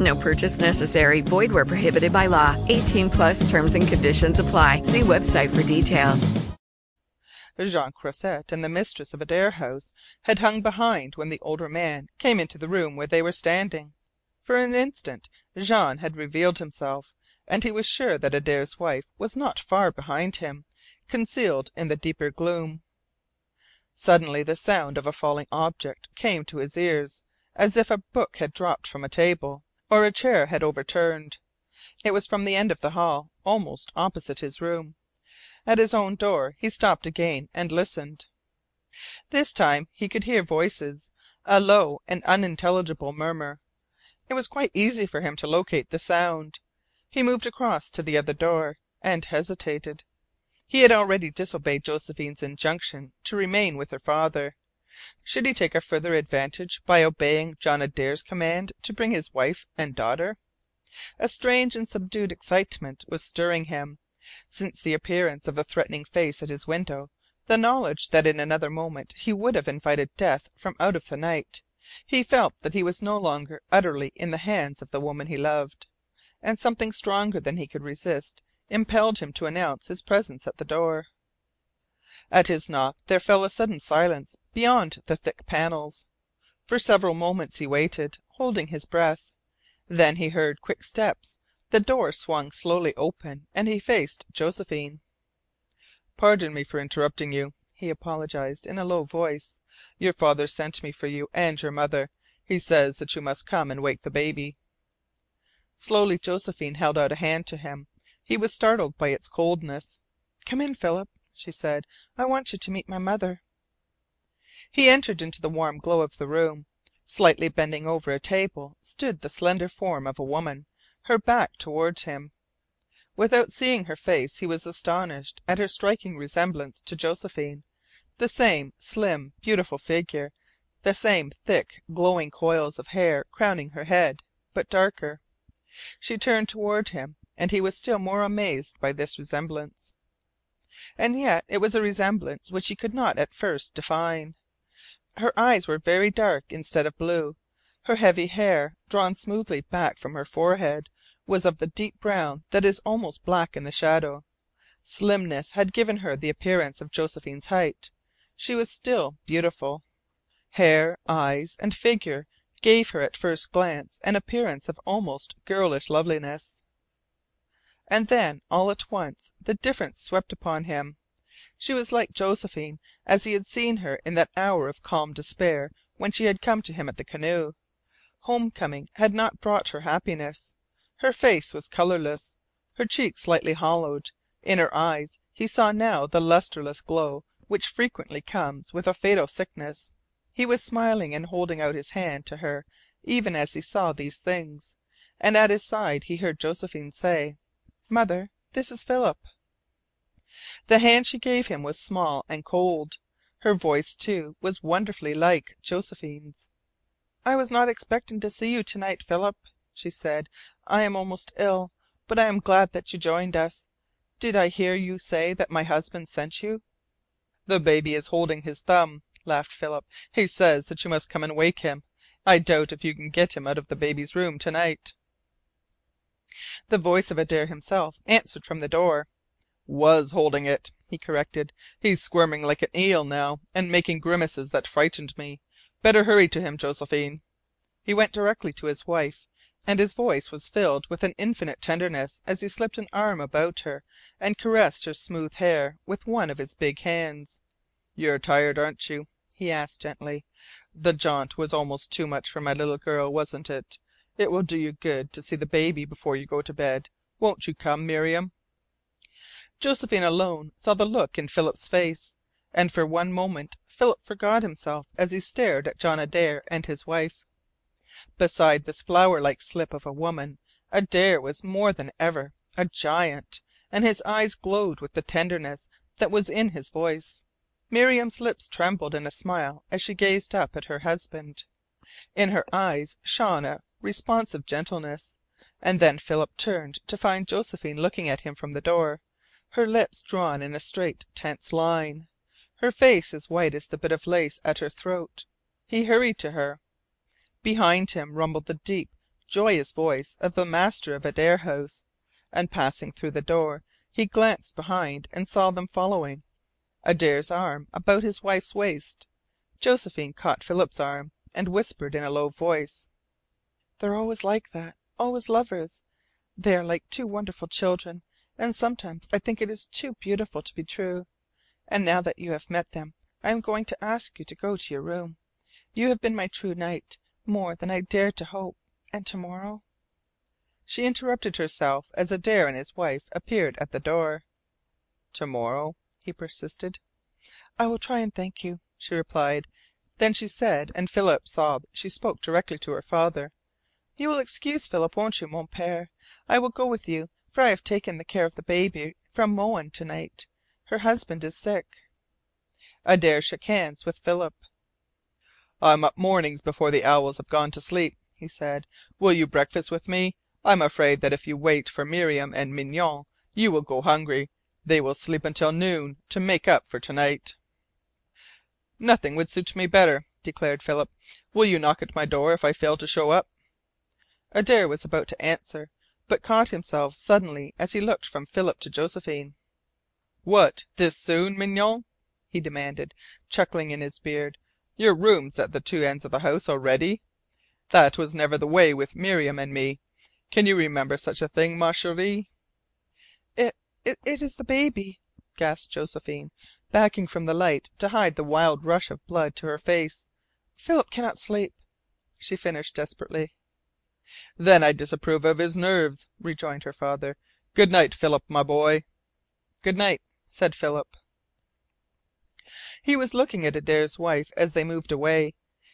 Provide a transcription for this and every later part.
No purchase necessary. Void where prohibited by law. 18 plus terms and conditions apply. See website for details. Jean Croisset and the mistress of Adare House had hung behind when the older man came into the room where they were standing. For an instant Jean had revealed himself, and he was sure that Adare's wife was not far behind him, concealed in the deeper gloom. Suddenly the sound of a falling object came to his ears, as if a book had dropped from a table, or a chair had overturned. It was from the end of the hall, almost opposite his room. At his own door he stopped again and listened. This time he could hear voices, a low and unintelligible murmur. It was quite easy for him to locate the sound. He moved across to the other door, and hesitated. He had already disobeyed Josephine's injunction to remain with her father. Should he take a further advantage by obeying John Adare's command to bring his wife and daughter? A strange and subdued excitement was stirring him. Since the appearance of the threatening face at his window, the knowledge that in another moment he would have invited death from out of the night, he felt that he was no longer utterly in the hands of the woman he loved. And something stronger than he could resist impelled him to announce his presence at the door. At his knock there fell a sudden silence beyond the thick panels. For several moments he waited, holding his breath. Then he heard quick steps, the door swung slowly open, and he faced Josephine. "Pardon me for interrupting you," he apologized in a low voice. "Your father sent me for you and your mother. He says that you must come and wake the baby." Slowly Josephine held out a hand to him. He was startled by its coldness. "Come in, Philip," she said. "I want you to meet my mother." He entered into the warm glow of the room. Slightly bending over a table stood the slender form of a woman her back toward him. Without seeing her face he was astonished at her striking resemblance to Josephine the same slim, beautiful figure, the same thick, glowing coils of hair crowning her head, but darker. She turned toward him, and he was still more amazed by this resemblance. And yet it was a resemblance which he could not at first define. Her eyes were very dark instead of blue. Her heavy hair, drawn smoothly back from her forehead, was of the deep brown that is almost black in the shadow. Slimness had given her the appearance of Josephine's height. She was still beautiful. Hair, eyes, and figure gave her at first glance an appearance of almost girlish loveliness. And then, all at once, the difference swept upon him. She was like Josephine as he had seen her in that hour of calm despair when she had come to him at the canoe. Home coming had not brought her happiness. Her face was colourless, her cheeks slightly hollowed. In her eyes he saw now the lustreless glow which frequently comes with a fatal sickness. He was smiling and holding out his hand to her even as he saw these things, and at his side he heard Josephine say: "Mother, this is Philip." The hand she gave him was small and cold. Her voice, too, was wonderfully like Josephine's. "I was not expecting to see you to night, Philip," she said. "I am almost ill. But I am glad that you joined us. Did I hear you say that my husband sent you?" "The baby is holding his thumb," laughed Philip. "He says that you must come and wake him. I doubt if you can get him out of the baby's room to night." The voice of Adare himself answered from the door. "Was holding it," he corrected. "He's squirming like an eel now, and making grimaces that frightened me. Better hurry to him, Josephine." He went directly to his wife. and his voice was filled with an infinite tenderness as he slipped an arm about her and caressed her smooth hair with one of his big hands. "You're tired, aren't you?" he asked gently. "The jaunt was almost too much for my little girl, wasn't it? It will do you good to see the baby before you go to bed. Won't you come, Miriam?" Josephine alone saw the look in Philip's face, and for one moment Philip forgot himself as he stared at John Adare and his wife. Beside this flower like slip of a woman Adare was more than ever a giant, and his eyes glowed with the tenderness that was in his voice. Miriam's lips trembled in a smile as she gazed up at her husband. In her eyes shone a responsive gentleness. And then Philip turned to find Josephine looking at him from the door, her lips drawn in a straight, tense line, her face as white as the bit of lace at her throat. He hurried to her. Behind him rumbled the deep, joyous voice of the master of Adare House, and passing through the door he glanced behind and saw them following, Adare's arm about his wife's waist. Josephine caught Philip's arm, and whispered in a low voice: "They're always like that always lovers. They are like two wonderful children, and sometimes I think it is too beautiful to be true. And now that you have met them I am going to ask you to go to your room. You have been my true knight, more than I dared to hope. And to morrow " She interrupted herself as Adare and his wife appeared at the door. "To morrow?" he persisted. "I will try and thank you," she replied. Then she said, and Philip saw she spoke directly to her father: "You will excuse Philip, won't you, Mon Pere? I will go with you, for I have taken the care of the baby from Moanne to night. Her husband is sick." Adare shook hands with Philip. "I'm up mornings before the owls have gone to sleep," he said. "Will you breakfast with me? I'm afraid that if you wait for Miriam and Mignonne you will go hungry. They will sleep until noon, to make up for to night." "Nothing would suit me better," declared Philip. "Will you knock at my door if I fail to show up?" Adare was about to answer, but caught himself suddenly as he looked from Philip to Josephine. "What, this soon, Mignonne?" he demanded, chuckling in his beard. "Your rooms at the two ends of the house already? That was never the way with Miriam and me. Can you remember such a thing, Ma Cheri?" "It it is the baby," gasped Josephine, backing from the light to hide the wild rush of blood to her face. "Philip cannot sleep," she finished desperately. "Then I disapprove of his nerves," rejoined her father. "Good night, Philip, my boy." "Good night," said Philip. He was looking at Adare's wife as they moved away.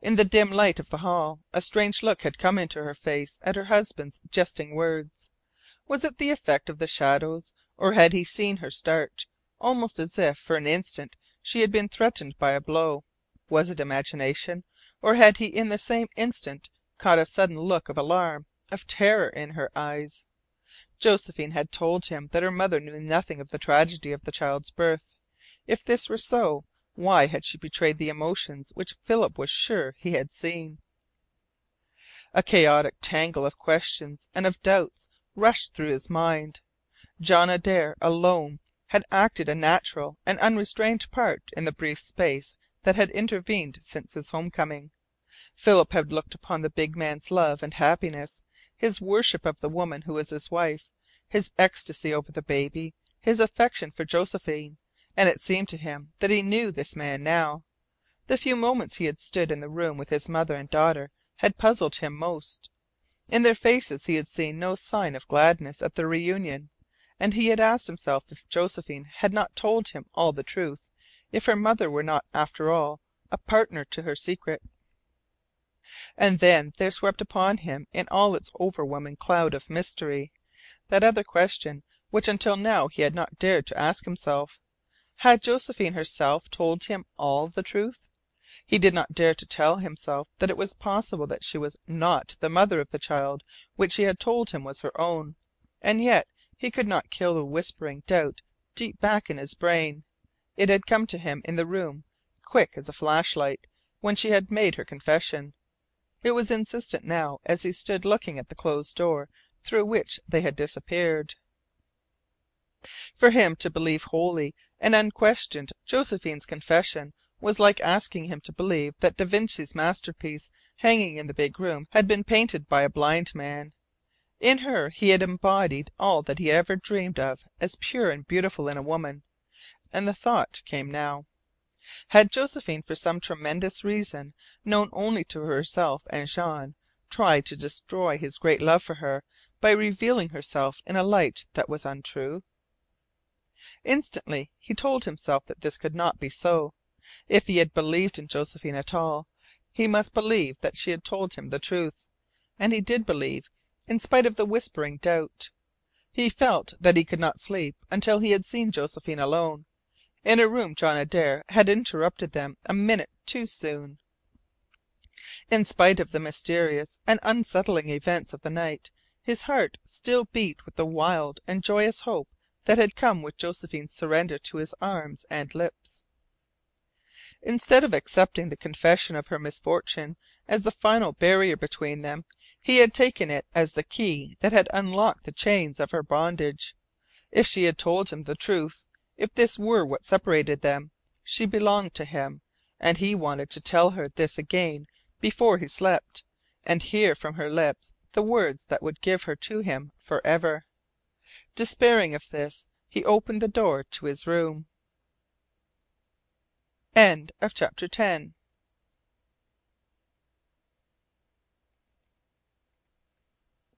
In the dim light of the hall a strange look had come into her face at her husband's jesting words. Was it the effect of the shadows, or had he seen her start, almost as if for an instant she had been threatened by a blow? Was it imagination, or had he in the same instant caught a sudden look of alarm, of terror in her eyes? Josephine had told him that her mother knew nothing of the tragedy of the child's birth. If this were so, why had she betrayed the emotions which Philip was sure he had seen? A chaotic tangle of questions and of doubts rushed through his mind. John Adare alone had acted a natural and unrestrained part in the brief space that had intervened since his home coming. Philip had looked upon the big man's love and happiness, his worship of the woman who was his wife, his ecstasy over the baby, his affection for Josephine, and it seemed to him that he knew this man now. The few moments he had stood in the room with his mother and daughter had puzzled him most. In their faces he had seen no sign of gladness at their reunion, and he had asked himself if Josephine had not told him all the truth, if her mother were not, after all, a partner to her secret. And then there swept upon him in all its overwhelming cloud of mystery that other question which until now he had not dared to ask himself. Had Josephine herself told him all the truth? He did not dare to tell himself that it was possible that she was NOT the mother of the child which she had told him was her own. And yet he could not kill the whispering doubt deep back in his brain. It had come to him in the room, quick as a flashlight, when she had made her confession. It was insistent now as he stood looking at the closed door through which they had disappeared. For him to believe wholly and unquestioned Josephine's confession was like asking him to believe that da Vinci's masterpiece hanging in the big room had been painted by a blind man. In her he had embodied all that he had ever dreamed of as pure and beautiful in a woman. And the thought came now. Had Josephine for some tremendous reason, known only to herself and Jean, tried to destroy his great love for her by revealing herself in a light that was untrue? Instantly he told himself that this could not be so. If he had believed in Josephine at all, he must believe that she had told him the truth. And he did believe, in spite of the whispering doubt. He felt that he could not sleep until he had seen Josephine alone, in a room John Adare had interrupted them a minute too soon. In spite of the mysterious and unsettling events of the night his heart still beat with the wild and joyous hope that had come with Josephine's surrender to his arms and lips. Instead of accepting the confession of her misfortune as the final barrier between them, he had taken it as the key that had unlocked the chains of her bondage. If she had told him the truth, if this were what separated them, she belonged to him, and he wanted to tell her this again before he slept, and hear from her lips the words that would give her to him forever. Despairing of this, he opened the door to his room. CHAPTER XI